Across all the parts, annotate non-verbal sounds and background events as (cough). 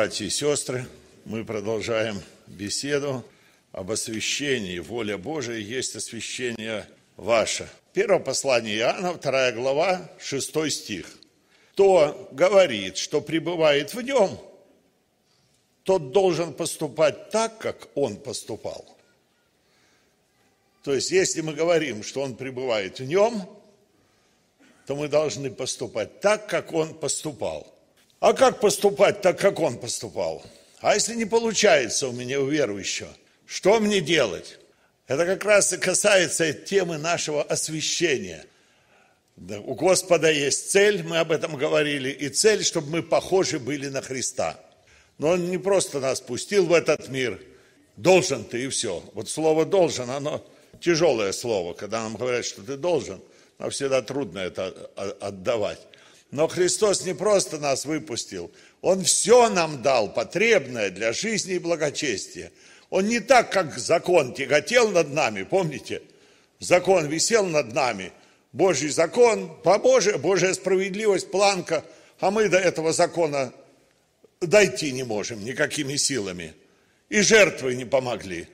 братья и сестры. Мы продолжаем беседу об освящении. Воля Божия есть освящение ваше. Первое послание Иоанна, вторая глава, шестой стих. Кто говорит, что пребывает в нем, тот должен поступать так, как он поступал. То есть, если мы говорим, что он пребывает в нем, то мы должны поступать так, как он поступал. А как поступать так, как он поступал? А если не получается у меня у верующего, что мне делать? Это как раз и касается темы нашего освящения. У Господа есть цель, мы об этом говорили, и цель, чтобы мы похожи были на Христа. Но Он не просто нас пустил в этот мир, должен ты и все. Вот слово должен, оно тяжелое слово, когда нам говорят, что ты должен, но всегда трудно это отдавать. Но Христос не просто нас выпустил, Он все нам дал, потребное для жизни и благочестия. Он не так, как закон тяготел над нами, помните? Закон висел над нами, Божий закон, по Божия, Божья справедливость, планка, а мы до этого закона дойти не можем никакими силами. И жертвы не помогли.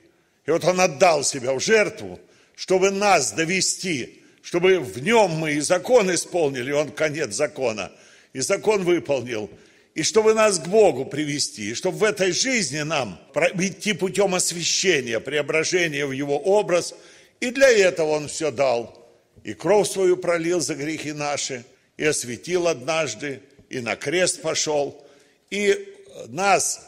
И вот Он отдал себя в жертву, чтобы нас довести чтобы в нем мы и закон исполнили, он конец закона, и закон выполнил, и чтобы нас к Богу привести, и чтобы в этой жизни нам идти путем освящения, преображения в Его образ, и для этого Он все дал. И кровь свою пролил за грехи наши, и осветил однажды, и на крест пошел, и нас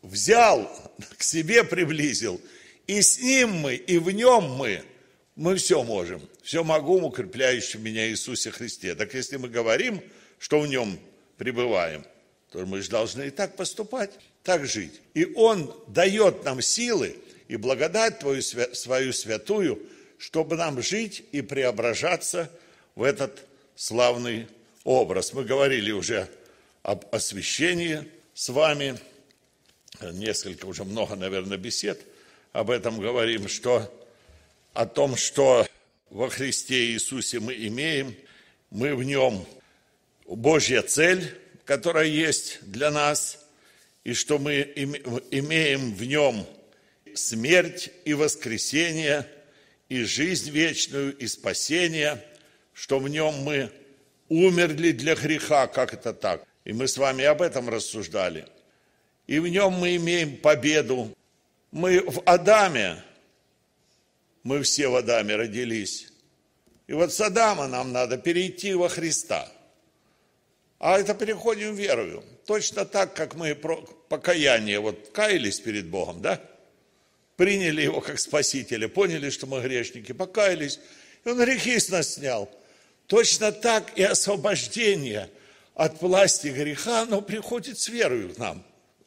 взял, к себе приблизил, и с Ним мы, и в Нем мы – мы все можем. Все могу, укрепляющим меня Иисусе Христе. Так если мы говорим, что в нем пребываем, то мы же должны и так поступать, так жить. И Он дает нам силы и благодать Твою, свою святую, чтобы нам жить и преображаться в этот славный образ. Мы говорили уже об освящении с вами, несколько, уже много, наверное, бесед об этом говорим, что о том, что во Христе Иисусе мы имеем, мы в нем Божья цель, которая есть для нас, и что мы имеем в нем смерть и воскресение, и жизнь вечную, и спасение, что в нем мы умерли для греха, как это так? И мы с вами об этом рассуждали. И в нем мы имеем победу. Мы в Адаме мы все в Адаме родились. И вот с Адама нам надо перейти во Христа. А это переходим верою. Точно так, как мы покаяние, вот каялись перед Богом, да? Приняли Его как Спасителя, поняли, что мы грешники, покаялись, и Он грехи с нас снял. Точно так и освобождение от власти греха, оно приходит с верою к нам.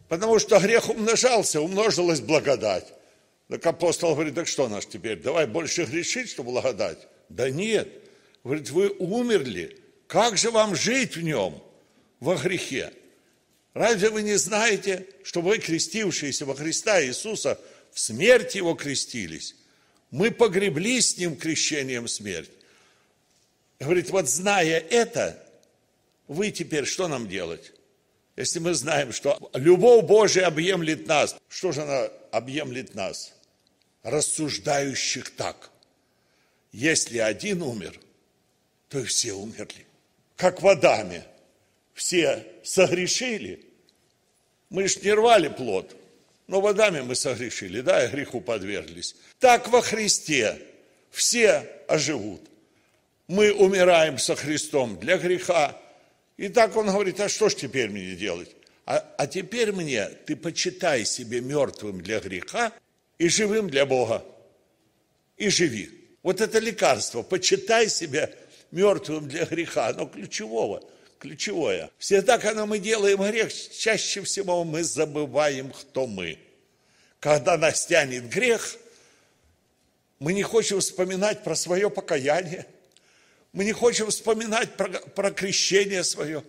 Потому что грех умножался, умножилась благодать. Так апостол говорит, так что наш теперь, давай больше грешить, чтобы благодать? Да нет. Говорит, вы умерли, как же вам жить в нем, во грехе? Разве вы не знаете, что вы, крестившиеся во Христа Иисуса, в смерть Его крестились? Мы погребли с Ним крещением смерть. Говорит, вот зная это, вы теперь что нам делать? Если мы знаем, что любовь Божия объемлет нас, что же она объемлет нас? Рассуждающих так. Если один умер, то и все умерли. Как в Адаме. Все согрешили. Мы ж не рвали плод, но в Адаме мы согрешили, да, и греху подверглись. Так во Христе все оживут. Мы умираем со Христом для греха. И так он говорит, а что ж теперь мне делать? А, а теперь мне, ты почитай себе мертвым для греха и живым для Бога. И живи. Вот это лекарство. Почитай себя мертвым для греха. Оно ключевого, ключевое. Всегда, когда мы делаем грех, чаще всего мы забываем, кто мы. Когда нас тянет грех, мы не хотим вспоминать про свое покаяние. Мы не хотим вспоминать про, про крещение свое.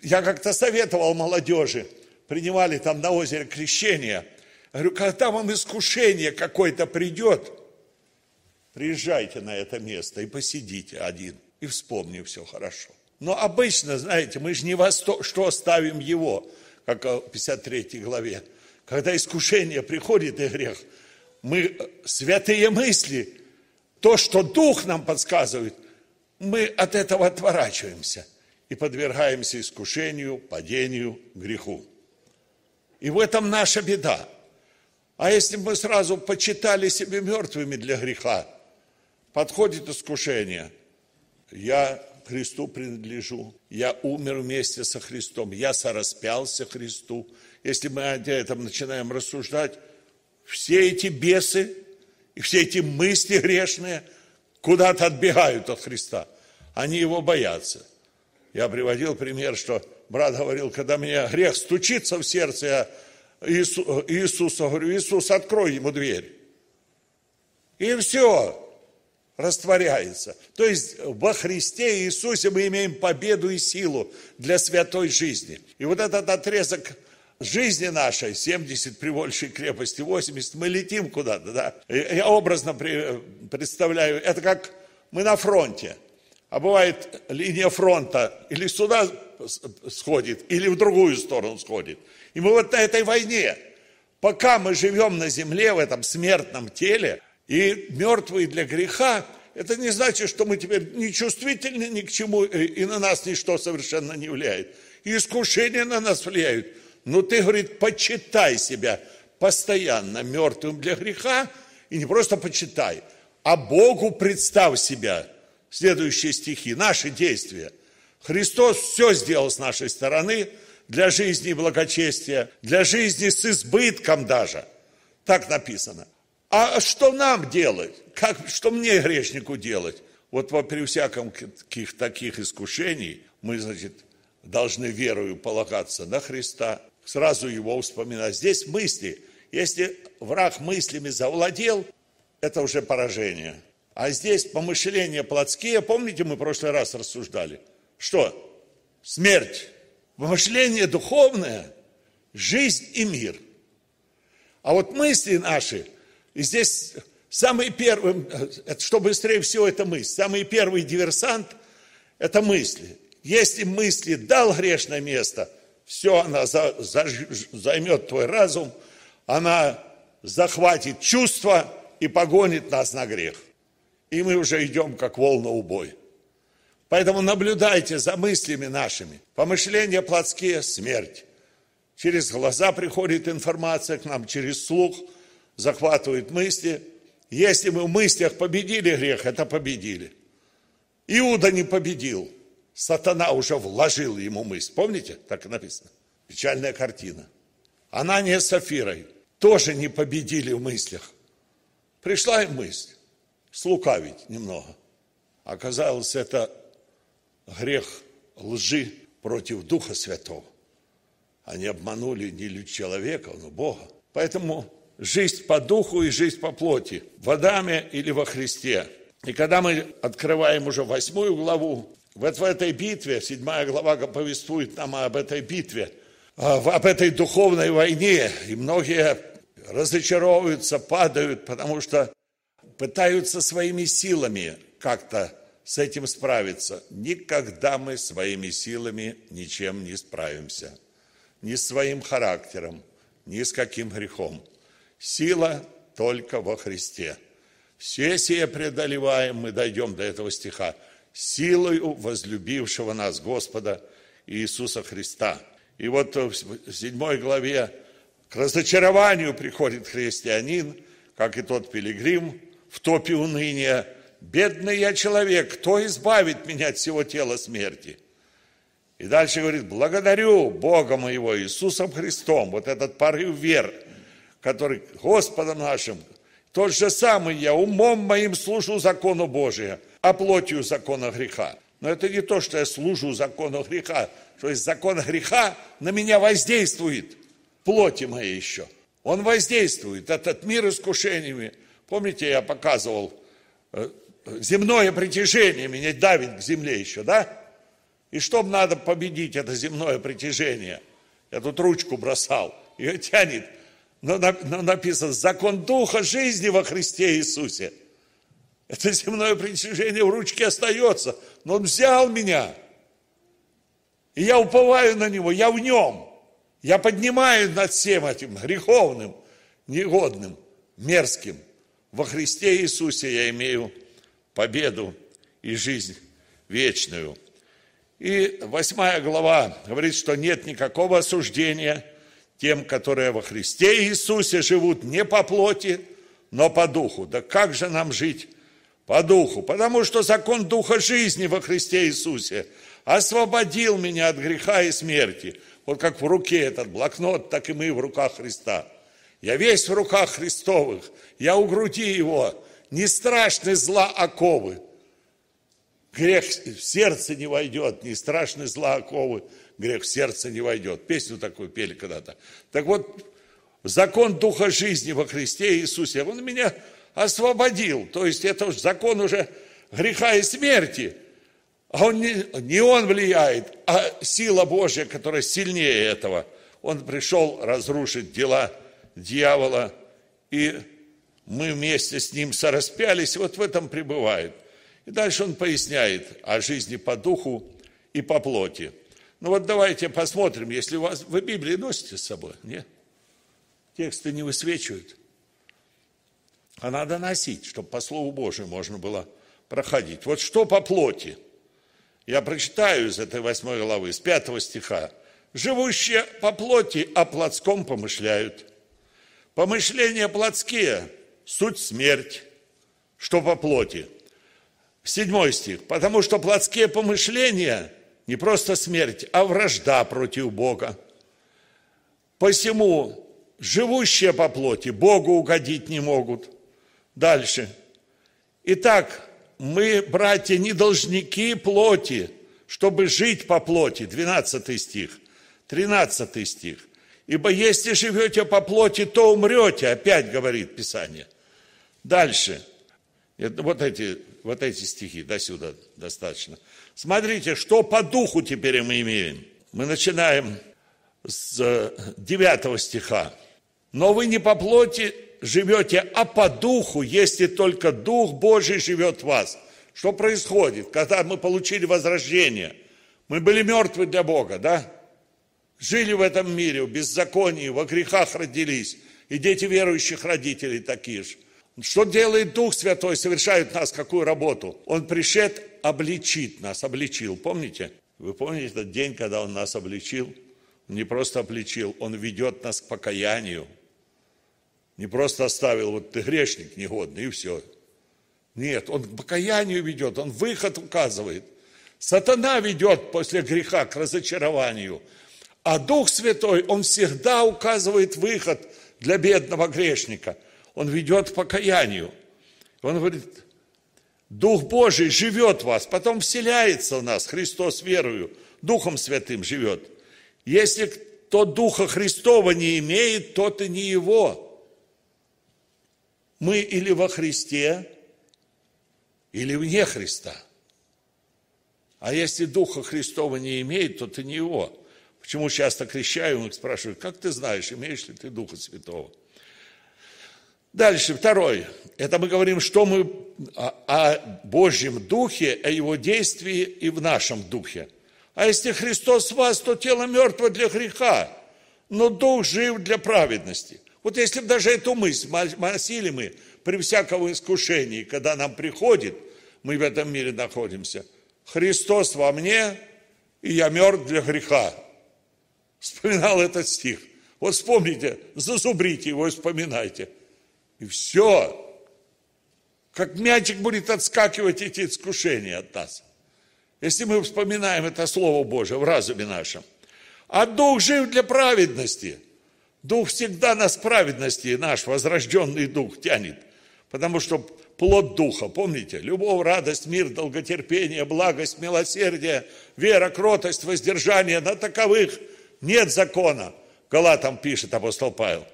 Я как-то советовал молодежи, принимали там на озере крещение – говорю, когда вам искушение какое-то придет, приезжайте на это место и посидите один, и вспомни все хорошо. Но обычно, знаете, мы же не во что ставим его, как в 53 главе. Когда искушение приходит и грех, мы святые мысли, то, что Дух нам подсказывает, мы от этого отворачиваемся и подвергаемся искушению, падению, греху. И в этом наша беда. А если мы сразу почитали себе мертвыми для греха, подходит искушение, я Христу принадлежу, я умер вместе со Христом, я сораспялся Христу. Если мы о этом начинаем рассуждать, все эти бесы и все эти мысли грешные куда-то отбегают от Христа. Они его боятся. Я приводил пример, что брат говорил, когда мне грех стучится в сердце, я Иису, Иисуса говорю, Иисус, открой ему дверь. И все, растворяется. То есть во Христе Иисусе мы имеем победу и силу для святой жизни. И вот этот отрезок жизни нашей, 70 при большей крепости, 80, мы летим куда-то, да. Я образно представляю, это как мы на фронте. А бывает линия фронта или сюда сходит, или в другую сторону сходит. И мы вот на этой войне, пока мы живем на земле, в этом смертном теле, и мертвые для греха, это не значит, что мы теперь не чувствительны ни к чему, и на нас ничто совершенно не влияет. И искушения на нас влияют. Но ты, говорит, почитай себя постоянно мертвым для греха, и не просто почитай, а Богу представь себя – следующие стихи, наши действия. Христос все сделал с нашей стороны для жизни и благочестия, для жизни с избытком даже. Так написано. А что нам делать? Как, что мне, грешнику, делать? Вот при всяком каких таких искушений мы, значит, должны верою полагаться на Христа, сразу его вспоминать. Здесь мысли. Если враг мыслями завладел, это уже поражение – а здесь помышления плотские, помните, мы в прошлый раз рассуждали? Что? Смерть. Помышление духовное, жизнь и мир. А вот мысли наши, и здесь самый первый, это что быстрее всего это мысль, самый первый диверсант – это мысли. Если мысли дал грешное место, все, она за, за, займет твой разум, она захватит чувства и погонит нас на грех и мы уже идем как волна убой. Поэтому наблюдайте за мыслями нашими. Помышления плотские – смерть. Через глаза приходит информация к нам, через слух захватывает мысли. Если мы в мыслях победили грех, это победили. Иуда не победил. Сатана уже вложил ему мысль. Помните? Так и написано. Печальная картина. Анания с Сафирой тоже не победили в мыслях. Пришла им мысль слукавить немного. Оказалось, это грех лжи против Духа Святого. Они обманули не человека, но Бога. Поэтому жизнь по духу и жизнь по плоти, в Адаме или во Христе. И когда мы открываем уже восьмую главу, вот в этой битве, седьмая глава повествует нам об этой битве, а, об этой духовной войне, и многие разочаровываются, падают, потому что пытаются своими силами как-то с этим справиться. Никогда мы своими силами ничем не справимся. Ни с своим характером, ни с каким грехом. Сила только во Христе. Все сие преодолеваем, мы дойдем до этого стиха, силою возлюбившего нас Господа Иисуса Христа. И вот в седьмой главе к разочарованию приходит христианин, как и тот пилигрим, в топе уныния. Бедный я человек, кто избавит меня от всего тела смерти? И дальше говорит, благодарю Бога моего Иисусом Христом, вот этот порыв вер, который Господом нашим, тот же самый я, умом моим служу закону Божия, а плотью закона греха. Но это не то, что я служу закону греха, то есть закон греха на меня воздействует, плоти моей еще. Он воздействует, этот мир искушениями, Помните, я показывал, э, земное притяжение меня давит к земле еще, да? И чтобы надо победить это земное притяжение? Я тут ручку бросал, ее тянет. Но, но написано, закон духа жизни во Христе Иисусе. Это земное притяжение в ручке остается, но он взял меня. И я уповаю на Него, я в Нем. Я поднимаю над всем этим греховным, негодным, мерзким. Во Христе Иисусе я имею победу и жизнь вечную. И восьмая глава говорит, что нет никакого осуждения тем, которые во Христе Иисусе живут не по плоти, но по духу. Да как же нам жить по духу? Потому что закон духа жизни во Христе Иисусе освободил меня от греха и смерти. Вот как в руке этот блокнот, так и мы в руках Христа. Я весь в руках Христовых, я у груди Его, не страшны зла оковы. Грех в сердце не войдет, не страшны зла оковы, грех в сердце не войдет. Песню такую пели когда-то. Так вот, закон Духа жизни во Христе Иисусе, Он меня освободил. То есть это уж закон уже греха и смерти. А он не, не он влияет, а сила Божья, которая сильнее этого. Он пришел разрушить дела дьявола, и мы вместе с ним сораспялись, вот в этом пребывает. И дальше он поясняет о жизни по духу и по плоти. Ну вот давайте посмотрим, если у вас, вы Библии носите с собой, нет? Тексты не высвечивают. А надо носить, чтобы по Слову Божию можно было проходить. Вот что по плоти? Я прочитаю из этой восьмой главы, с пятого стиха. «Живущие по плоти о плотском помышляют. Помышления плотские – суть смерть, что по плоти». Седьмой стих. «Потому что плотские помышления – не просто смерть, а вражда против Бога. Посему живущие по плоти Богу угодить не могут. Дальше. Итак, мы, братья, не должники плоти, чтобы жить по плоти. 12 стих. 13 стих. Ибо если живете по плоти, то умрете, опять говорит Писание. Дальше. Вот эти, вот эти стихи до сюда достаточно. Смотрите, что по духу теперь мы имеем. Мы начинаем с 9 стиха. Но вы не по плоти живете, а по духу, если только Дух Божий живет в вас. Что происходит, когда мы получили возрождение? Мы были мертвы для Бога, да? Жили в этом мире, в беззаконии, во грехах родились. И дети верующих родителей такие же. Что делает Дух Святой, совершает нас какую работу? Он пришед обличит нас, обличил. Помните? Вы помните этот день, когда Он нас обличил? Не просто обличил, Он ведет нас к покаянию. Не просто оставил, вот ты грешник негодный, и все. Нет, он к покаянию ведет, он выход указывает. Сатана ведет после греха к разочарованию. А Дух Святой, он всегда указывает выход для бедного грешника. Он ведет к покаянию. Он говорит, Дух Божий живет в вас, потом вселяется в нас, Христос верою, Духом Святым живет. Если кто Духа Христова не имеет, тот и не его. Мы или во Христе, или вне Христа. А если Духа Христова не имеет, то ты не его. Почему часто крещаемых спрашивают, как ты знаешь, имеешь ли ты Духа Святого? Дальше, второй. Это мы говорим, что мы о Божьем Духе, о Его действии и в нашем Духе. А если Христос в вас, то тело мертво для греха, но Дух жив для праведности. Вот если бы даже эту мысль носили мы при всяком искушении, когда нам приходит, мы в этом мире находимся, Христос во мне, и я мертв для греха. Вспоминал этот стих. Вот вспомните, зазубрите его и вспоминайте. И все. Как мячик будет отскакивать эти искушения от нас. Если мы вспоминаем это Слово Божие в разуме нашем. А Дух жив для праведности – Дух всегда нас праведности, наш возрожденный дух тянет. Потому что плод духа, помните, любовь, радость, мир, долготерпение, благость, милосердие, вера, кротость, воздержание, на таковых нет закона. Галатам пишет апостол Павел.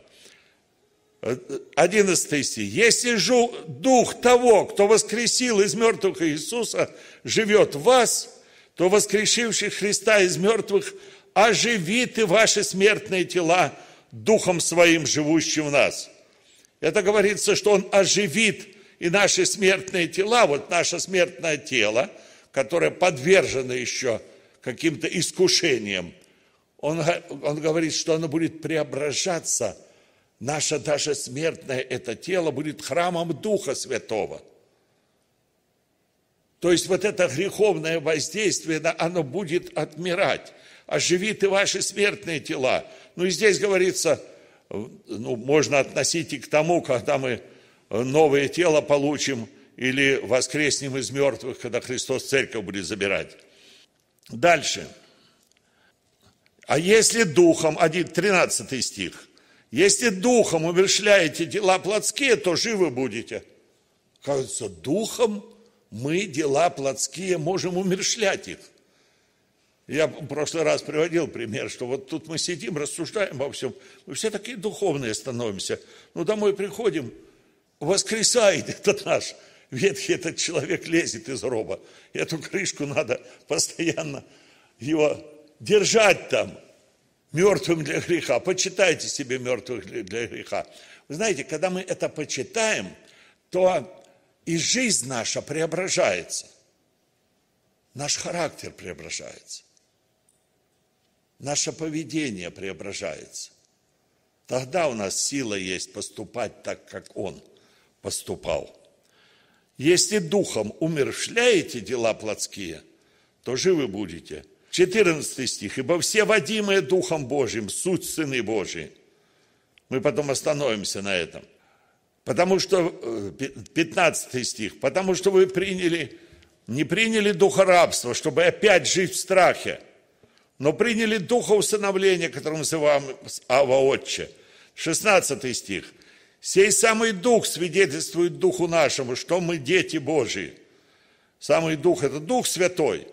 11 стих. Если же дух того, кто воскресил из мертвых Иисуса, живет в вас, то воскрешивший Христа из мертвых оживит и ваши смертные тела – Духом Своим, живущим в нас. Это говорится, что Он оживит и наши смертные тела, вот наше смертное тело, которое подвержено еще каким-то искушением. Он, он говорит, что оно будет преображаться. Наше даже смертное это тело будет храмом Духа Святого. То есть вот это греховное воздействие, оно будет отмирать. Оживит и ваши смертные тела. Ну и здесь говорится, ну, можно относить и к тому, когда мы новое тело получим или воскреснем из мертвых, когда Христос церковь будет забирать. Дальше. А если духом, 1, 13 стих, если духом умершляете дела плотские, то живы будете. Кажется, духом мы дела плотские можем умершлять их. Я в прошлый раз приводил пример, что вот тут мы сидим, рассуждаем обо всем. Мы все такие духовные становимся. Ну, домой приходим, воскресает этот наш ветхий этот человек лезет из роба. И эту крышку надо постоянно его держать там, мертвым для греха. Почитайте себе мертвых для греха. Вы знаете, когда мы это почитаем, то и жизнь наша преображается. Наш характер преображается наше поведение преображается. Тогда у нас сила есть поступать так, как Он поступал. Если духом умершляете дела плотские, то живы будете. 14 стих. «Ибо все водимые Духом Божьим, суть Сыны Божьи». Мы потом остановимся на этом. Потому что, 15 э, стих, потому что вы приняли, не приняли духа рабства, чтобы опять жить в страхе, но приняли духа усыновления, которым называем Ава Отче. 16 стих. Сей самый дух свидетельствует духу нашему, что мы дети Божии. Самый дух – это Дух Святой,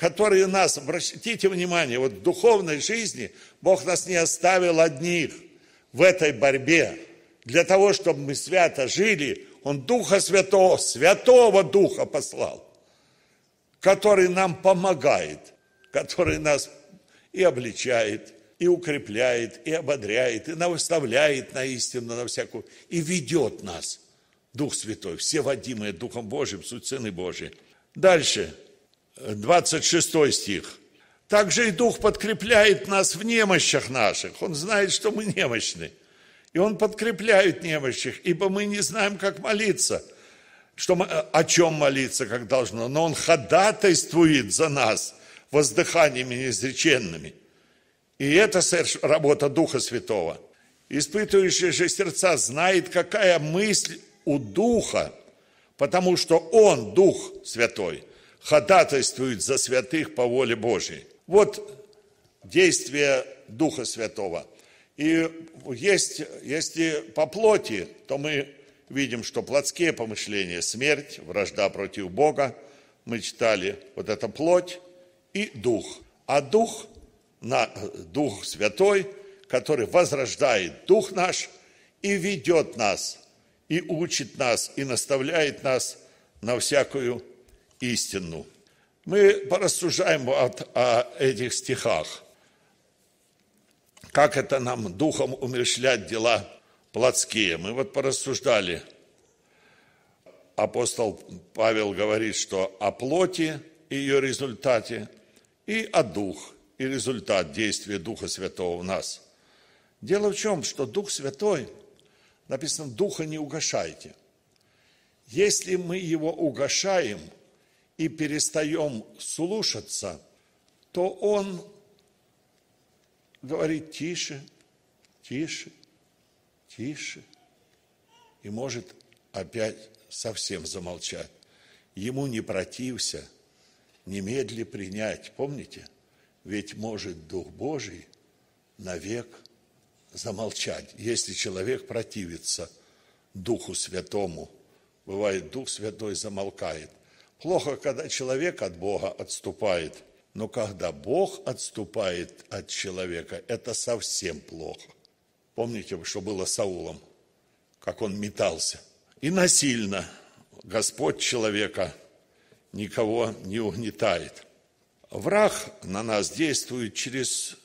который нас, обратите внимание, вот в духовной жизни Бог нас не оставил одних в этой борьбе. Для того, чтобы мы свято жили, Он Духа Святого, Святого Духа послал, который нам помогает – который нас и обличает, и укрепляет, и ободряет, и наставляет на истину, на всякую, и ведет нас. Дух Святой, все водимые Духом Божьим, суть Сыны Божьи. Дальше, 26 стих. Также и Дух подкрепляет нас в немощах наших. Он знает, что мы немощны. И Он подкрепляет немощих, ибо мы не знаем, как молиться, что, о чем молиться, как должно. Но Он ходатайствует за нас – воздыханиями неизреченными. И это работа Духа Святого. Испытывающий же сердца знает, какая мысль у Духа, потому что Он, Дух Святой, ходатайствует за святых по воле Божьей. Вот действие Духа Святого. И есть, если по плоти, то мы видим, что плотские помышления – смерть, вражда против Бога. Мы читали вот эта плоть, и Дух. А Дух, Дух Святой, который возрождает Дух наш и ведет нас, и учит нас, и наставляет нас на всякую истину. Мы порассуждаем от, о этих стихах. Как это нам духом умершлять дела плотские? Мы вот порассуждали. Апостол Павел говорит, что о плоти и ее результате – и о Дух, и результат действия Духа Святого в нас. Дело в чем, что Дух Святой, написано, Духа не угошайте. Если мы его угошаем и перестаем слушаться, то он говорит тише, тише, тише, и может опять совсем замолчать. Ему не протився – немедли принять. Помните? Ведь может Дух Божий навек замолчать, если человек противится Духу Святому. Бывает, Дух Святой замолкает. Плохо, когда человек от Бога отступает, но когда Бог отступает от человека, это совсем плохо. Помните, что было с Саулом, как он метался. И насильно Господь человека никого не угнетает. Враг на нас действует через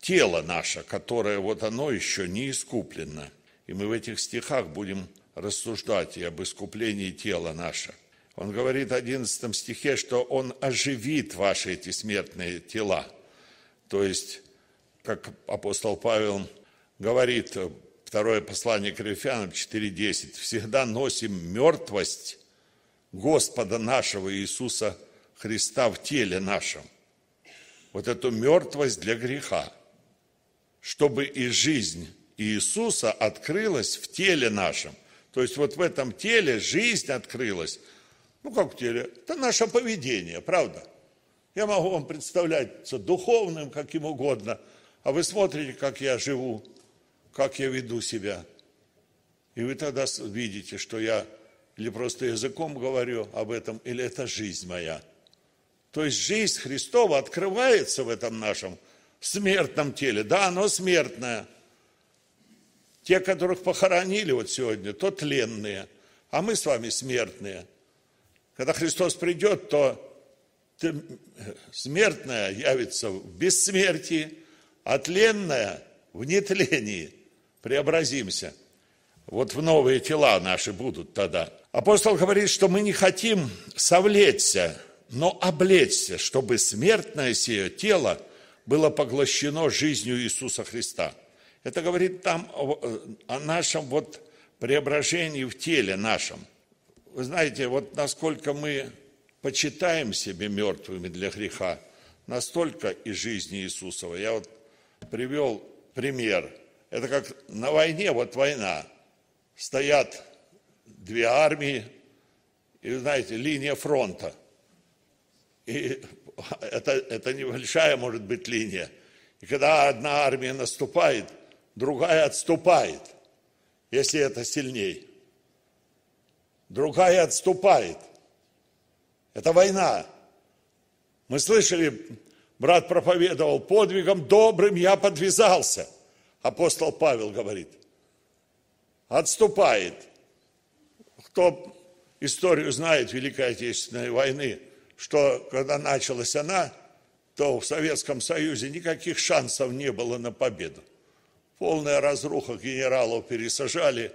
тело наше, которое вот оно еще не искуплено. И мы в этих стихах будем рассуждать и об искуплении тела наше. Он говорит в 11 стихе, что Он оживит ваши эти смертные тела. То есть, как апостол Павел говорит, второе послание к Коринфянам 4.10, всегда носим мертвость Господа нашего Иисуса Христа в теле нашем. Вот эту мертвость для греха, чтобы и жизнь Иисуса открылась в теле нашем. То есть вот в этом теле жизнь открылась. Ну как в теле? Это наше поведение, правда? Я могу вам представляться духовным, каким угодно, а вы смотрите, как я живу, как я веду себя. И вы тогда видите, что я или просто языком говорю об этом, или это жизнь моя. То есть жизнь Христова открывается в этом нашем смертном теле. Да, оно смертное. Те, которых похоронили вот сегодня, то тленные, а мы с вами смертные. Когда Христос придет, то смертное явится в бессмертии, а тленное в нетлении. Преобразимся. Вот в новые тела наши будут тогда. Апостол говорит, что мы не хотим совлечься, но облечься, чтобы смертное сие тело было поглощено жизнью Иисуса Христа. Это говорит там о нашем вот преображении в теле нашем. Вы знаете, вот насколько мы почитаем себе мертвыми для греха, настолько и жизни Иисусова. Я вот привел пример. Это как на войне, вот война. Стоят две армии, и, знаете, линия фронта. И (laughs) это, это небольшая, может быть, линия. И когда одна армия наступает, другая отступает, если это сильней. Другая отступает. Это война. Мы слышали, брат проповедовал, подвигом добрым я подвязался. Апостол Павел говорит. Отступает – кто историю знает Великой Отечественной войны, что когда началась она, то в Советском Союзе никаких шансов не было на победу. Полная разруха генералов пересажали,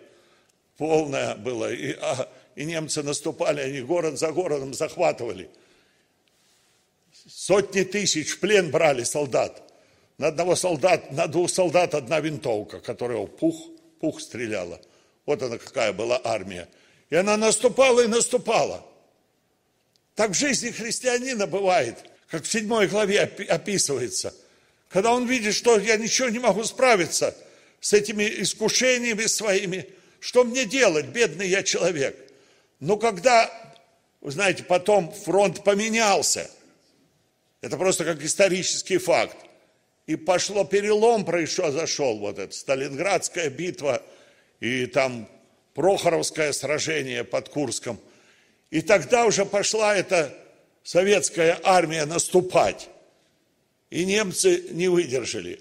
полная была. И, а, и немцы наступали, они город за городом захватывали. Сотни тысяч в плен брали солдат. На одного солдата, на двух солдат одна винтовка, которая пух, пух стреляла. Вот она какая была армия. И она наступала и наступала. Так в жизни христианина бывает, как в седьмой главе описывается. Когда он видит, что я ничего не могу справиться с этими искушениями своими, что мне делать, бедный я человек. Но когда, вы знаете, потом фронт поменялся, это просто как исторический факт, и пошло перелом, произошел вот эта Сталинградская битва, и там Прохоровское сражение под Курском. И тогда уже пошла эта советская армия наступать. И немцы не выдержали.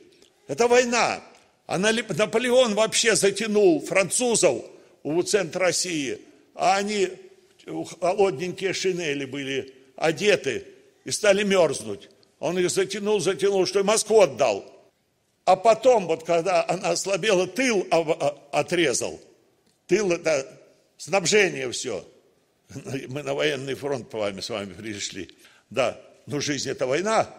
Это война. А Наполеон вообще затянул французов у центра России, а они холодненькие шинели были одеты и стали мерзнуть. Он их затянул, затянул, что и Москву отдал. А потом, вот когда она ослабела, тыл отрезал – Тыл – это снабжение все. Мы на военный фронт по вами, с вами пришли. Да, но жизнь – это война.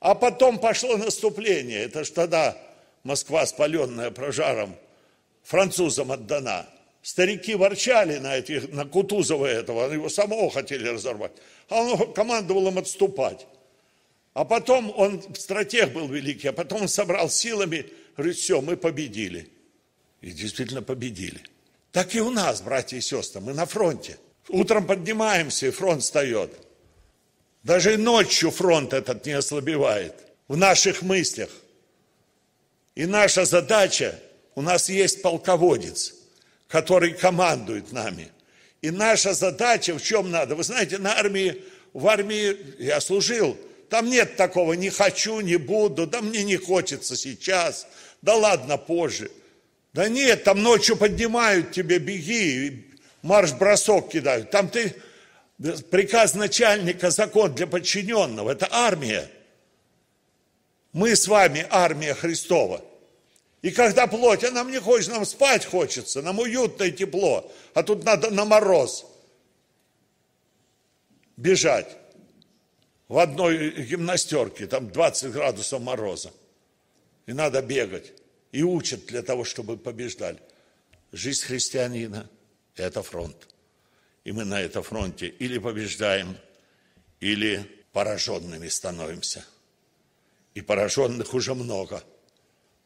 А потом пошло наступление. Это ж тогда Москва, спаленная прожаром, французам отдана. Старики ворчали на, этих, на Кутузова этого, его самого хотели разорвать. А он командовал им отступать. А потом он, стратег был великий, а потом он собрал силами, говорит, все, мы победили. И действительно победили. Так и у нас, братья и сестры, мы на фронте. Утром поднимаемся, и фронт встает. Даже и ночью фронт этот не ослабевает в наших мыслях. И наша задача, у нас есть полководец, который командует нами. И наша задача в чем надо? Вы знаете, на армии, в армии я служил, там нет такого, не хочу, не буду, да мне не хочется сейчас, да ладно позже – да нет, там ночью поднимают тебе, беги, марш-бросок кидают. Там ты, приказ начальника, закон для подчиненного. Это армия. Мы с вами армия Христова. И когда плоть, а нам не хочется, нам спать хочется, нам уютно и тепло, а тут надо на мороз. бежать в одной гимнастерке, там 20 градусов мороза. И надо бегать. И учат для того, чтобы побеждали. Жизнь христианина – это фронт. И мы на этом фронте или побеждаем, или пораженными становимся. И пораженных уже много.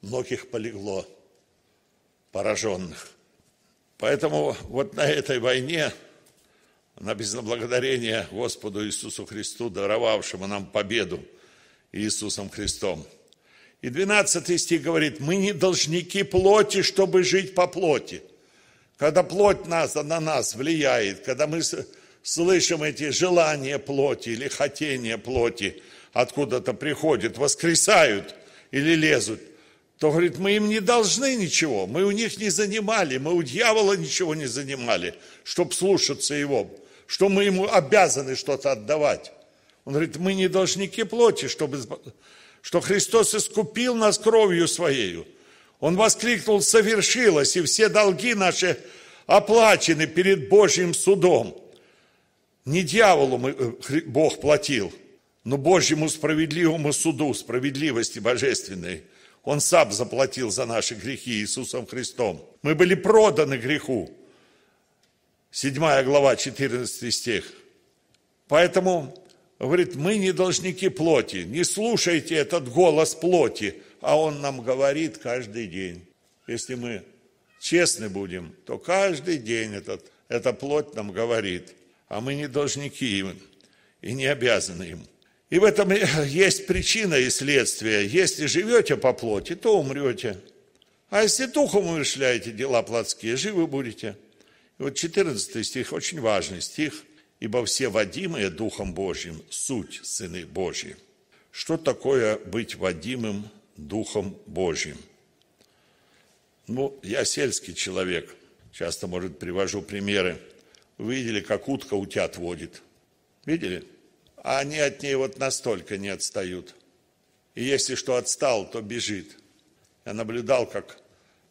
Многих полегло пораженных. Поэтому вот на этой войне, на безблагодарение Господу Иисусу Христу, даровавшему нам победу Иисусом Христом. И 12 стих говорит, мы не должники плоти, чтобы жить по плоти. Когда плоть нас, на нас влияет, когда мы слышим эти желания плоти или хотения плоти, откуда-то приходят, воскресают или лезут, то говорит, мы им не должны ничего, мы у них не занимали, мы у дьявола ничего не занимали, чтобы слушаться его, что мы ему обязаны что-то отдавать. Он говорит, мы не должники плоти, чтобы, что Христос искупил нас кровью Своею. Он воскликнул, совершилось, и все долги наши оплачены перед Божьим судом. Не дьяволу мы, э, Бог платил, но Божьему справедливому суду, справедливости божественной – он сам заплатил за наши грехи Иисусом Христом. Мы были проданы греху. 7 глава, 14 стих. Поэтому, говорит, мы не должники плоти. Не слушайте этот голос плоти, а он нам говорит каждый день. Если мы честны будем, то каждый день этот, эта плоть нам говорит, а мы не должники им и не обязаны им. И в этом (laughs) есть причина и следствие. Если живете по плоти, то умрете. А если духом умышляете дела плотские, живы будете. И вот 14 стих, очень важный стих. «Ибо все водимые Духом Божьим – суть сыны Божьи». Что такое быть водимым Духом Божьим? Ну, я сельский человек, часто, может, привожу примеры. Вы видели, как утка утят водит? Видели? А они от ней вот настолько не отстают. И если что отстал, то бежит. Я наблюдал, как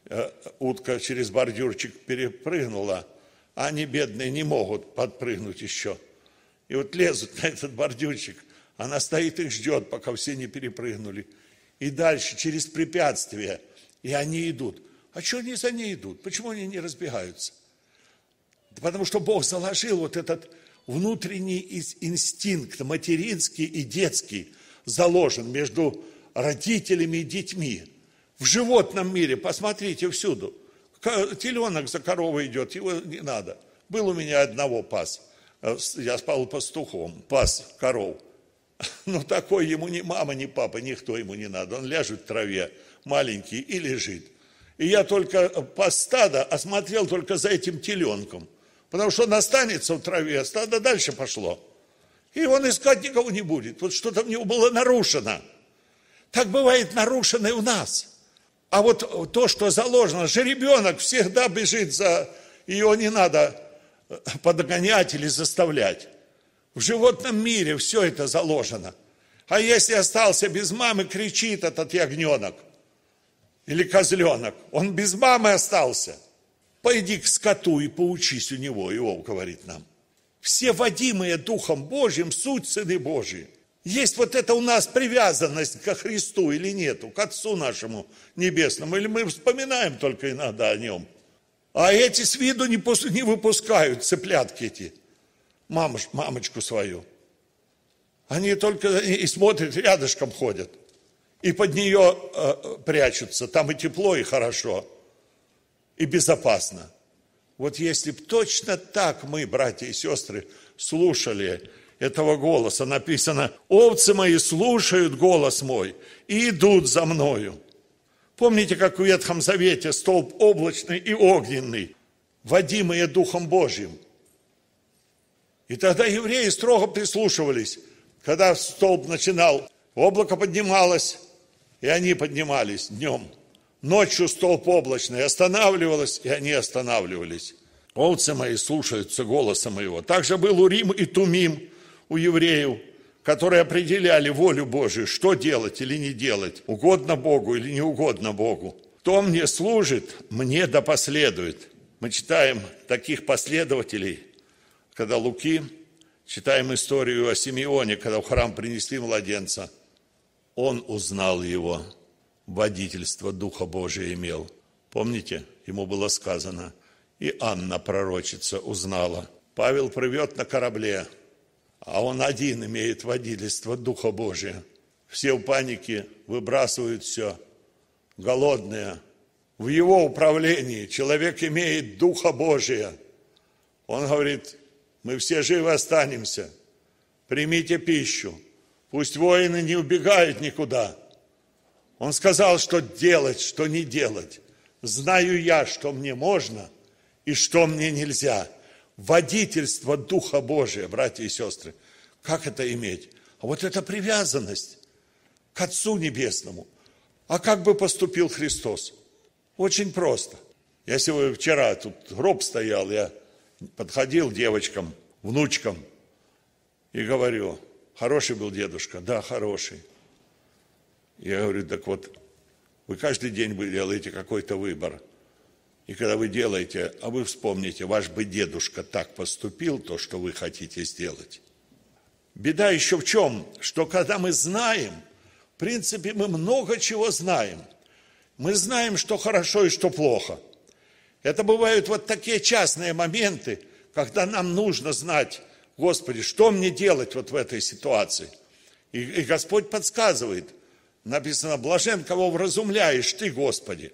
э, утка через бордюрчик перепрыгнула, а они, бедные, не могут подпрыгнуть еще. И вот лезут на этот бордюрчик, она стоит и ждет, пока все не перепрыгнули. И дальше, через препятствия, и они идут. А что они за ней идут? Почему они не разбегаются? Потому что Бог заложил вот этот внутренний инстинкт, материнский и детский, заложен между родителями и детьми. В животном мире, посмотрите всюду, теленок за коровой идет, его не надо. Был у меня одного пас, э, я спал пастухом, пас коров. (laughs) Но такой ему ни мама, ни папа, никто ему не надо. Он ляжет в траве, маленький, и лежит. И я только пас стада, осмотрел только за этим теленком – Потому что он останется в траве, а дальше пошло. И он искать никого не будет. Вот что-то в него было нарушено. Так бывает нарушено и у нас. А вот то, что заложено, же ребенок всегда бежит за... Ее не надо э, подгонять или заставлять. В животном мире все это заложено. А если остался без мамы, кричит этот ягненок или козленок. Он без мамы остался – Пойди к скоту и поучись у него, Иов говорит нам. Все водимые Духом Божьим, суть сыны Божьи. Есть вот это у нас привязанность ко Христу или нету, к Отцу нашему Небесному, или мы вспоминаем только иногда о Нем. А эти с виду не, не выпускают цыплятки эти, мамоч, мамочку свою. Они только и смотрят, рядышком ходят. И под нее э, прячутся. Там и тепло, и хорошо и безопасно. Вот если бы точно так мы, братья и сестры, слушали этого голоса, написано, овцы мои слушают голос мой и идут за мною. Помните, как в Ветхом Завете столб облачный и огненный, водимые Духом Божьим. И тогда евреи строго прислушивались, когда столб начинал, облако поднималось, и они поднимались днем – Ночью столб облачный останавливалось, и они останавливались. Овцы мои слушаются голоса моего. Также был Урим и Тумим у евреев, которые определяли волю Божию, что делать или не делать, угодно Богу или не угодно Богу. Кто мне служит, мне да последует. Мы читаем таких последователей, когда Луки Читаем историю о Симеоне, когда в храм принесли младенца. Он узнал его, водительство Духа Божия имел. Помните, ему было сказано, и Анна, пророчица, узнала. Павел плывет на корабле, а он один имеет водительство Духа Божия. Все в панике выбрасывают все, голодные. В его управлении человек имеет Духа Божия. Он говорит, мы все живы останемся. Примите пищу. Пусть воины не убегают никуда. Он сказал, что делать, что не делать. Знаю я, что мне можно и что мне нельзя. Водительство Духа Божия, братья и сестры. Как это иметь? А вот это привязанность к Отцу Небесному. А как бы поступил Христос? Очень просто. Я сегодня вчера тут гроб стоял, я подходил девочкам, внучкам и говорю, хороший был дедушка, да, хороший. Я говорю, так вот, вы каждый день делаете какой-то выбор. И когда вы делаете, а вы вспомните, ваш бы дедушка так поступил, то, что вы хотите сделать. Беда еще в чем? Что когда мы знаем, в принципе, мы много чего знаем. Мы знаем, что хорошо и что плохо. Это бывают вот такие частные моменты, когда нам нужно знать, Господи, что мне делать вот в этой ситуации? И, и Господь подсказывает. Написано, блажен, кого вразумляешь ты, Господи.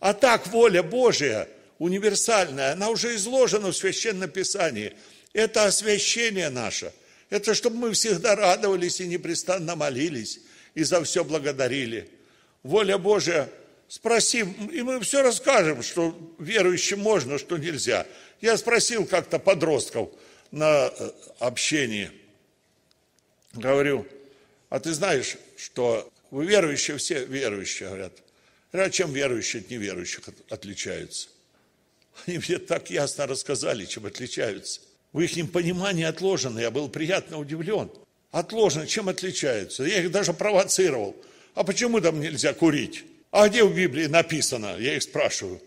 А так воля Божия, универсальная, она уже изложена в Священном Писании. Это освящение наше. Это чтобы мы всегда радовались и непрестанно молились, и за все благодарили. Воля Божия спросим, и мы все расскажем, что верующим можно, что нельзя. Я спросил как-то подростков на э, общении, говорю, а ты знаешь, что вы верующие, все верующие, говорят. А чем верующие от неверующих отличаются? Они мне так ясно рассказали, чем отличаются. В их понимании отложено, я был приятно удивлен. Отложено, чем отличаются? Я их даже провоцировал. А почему там нельзя курить? А где в Библии написано? Я их спрашиваю.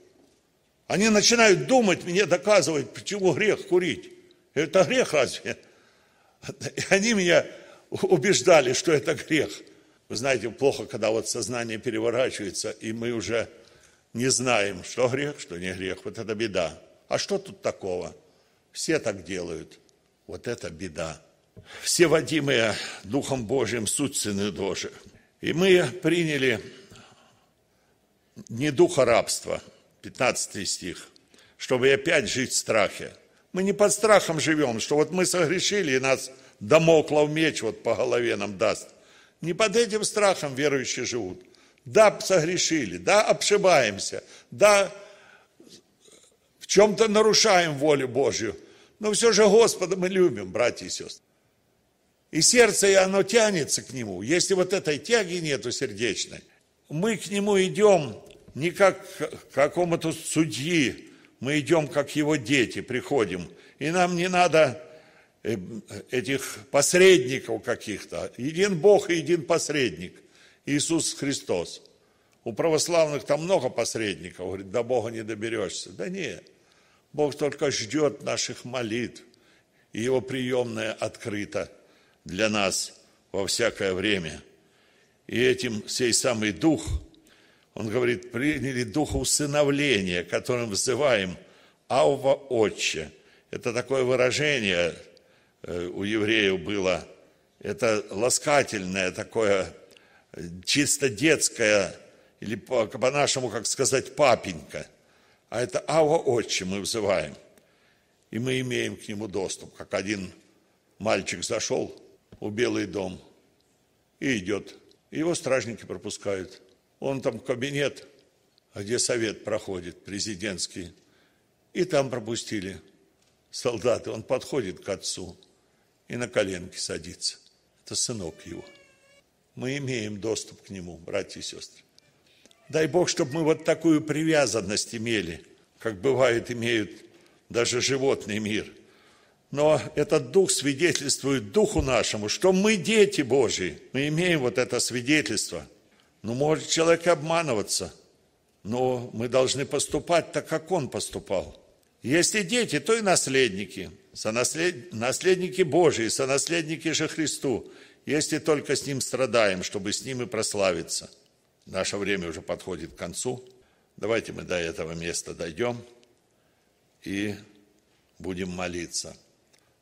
Они начинают думать, мне доказывать, почему грех курить. Это грех разве? (laughs) Они меня убеждали, что это грех. Вы знаете, плохо, когда вот сознание переворачивается, и мы уже не знаем, что грех, что не грех. Вот это беда. А что тут такого? Все так делают. Вот это беда. Все водимые Духом Божьим суть сыны Божии. И мы приняли не духа рабства, 15 стих, чтобы опять жить в страхе. Мы не под страхом живем, что вот мы согрешили, и нас домоклов меч вот по голове нам даст. Не под этим страхом верующие живут. Да, согрешили, да, обшибаемся, да, в чем-то нарушаем волю Божью, но все же Господа мы любим, братья и сестры. И сердце, и оно тянется к Нему. Если вот этой тяги нету сердечной, мы к Нему идем не как к какому-то судьи, мы идем как Его дети, приходим. И нам не надо этих посредников каких-то. Един Бог и един посредник. Иисус Христос. У православных там много посредников. Говорит, до Бога не доберешься. Да нет. Бог только ждет наших молитв. И Его приемная открыта для нас во всякое время. И этим сей самый Дух – он говорит, приняли духа усыновления, которым вызываем «Авва Отче». Это такое выражение э, у евреев было, это ласкательное такое, э, чисто детское, или по-нашему, как сказать, папенька. А это Ава Отче мы вызываем. И мы имеем к нему доступ. Как один мальчик зашел в Белый дом и идет. Его стражники пропускают. Он там в кабинет, где совет проходит, президентский, и там пропустили солдаты. Он подходит к отцу и на коленки садится. Это сынок его. Мы имеем доступ к нему, братья и сестры. Дай Бог, чтобы мы вот такую привязанность имели, как бывает имеют даже животный мир. Но этот дух свидетельствует духу нашему, что мы дети Божьи. Мы имеем вот это свидетельство – ну, может человек обманываться, но мы должны поступать так, как он поступал. Если дети, то и наследники, сонаслед... наследники Божии, сонаследники же Христу, если только с Ним страдаем, чтобы с Ним и прославиться. Наше время уже подходит к концу. Давайте мы до этого места дойдем и будем молиться.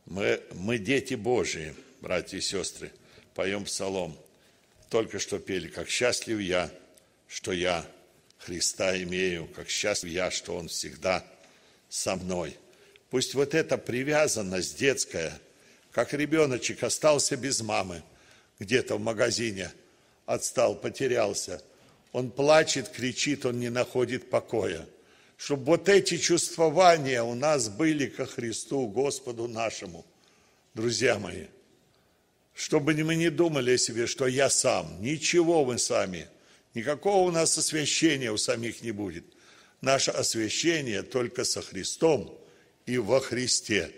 Мы, мы дети Божии, братья и сестры, поем псалом. Только что пели, как счастлив я, что я Христа имею, как счастлив я, что Он всегда со мной. Пусть вот эта привязанность детская, как ребеночек остался без мамы, где-то в магазине, отстал, потерялся. Он плачет, кричит, он не находит покоя. Чтобы вот эти чувствования у нас были ко Христу, Господу нашему, друзья мои. Чтобы мы не думали о себе, что я сам, ничего мы сами, никакого у нас освящения у самих не будет. Наше освящение только со Христом и во Христе.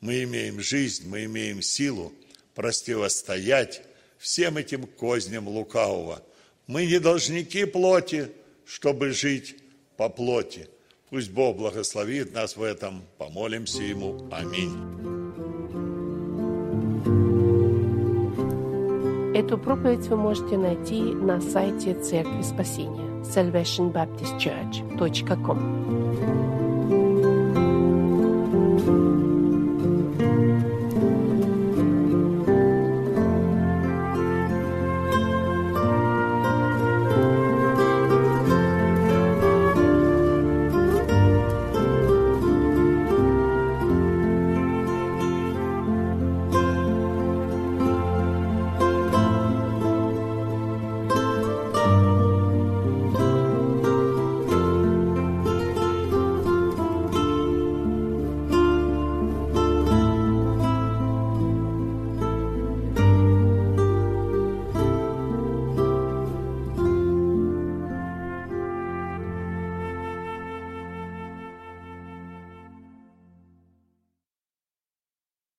Мы имеем жизнь, мы имеем силу противостоять всем этим козням лукавого. Мы не должники плоти, чтобы жить по плоти. Пусть Бог благословит нас в этом. Помолимся Ему. Аминь. Эту проповедь вы можете найти на сайте Церкви Спасения salvationbaptistchurch.com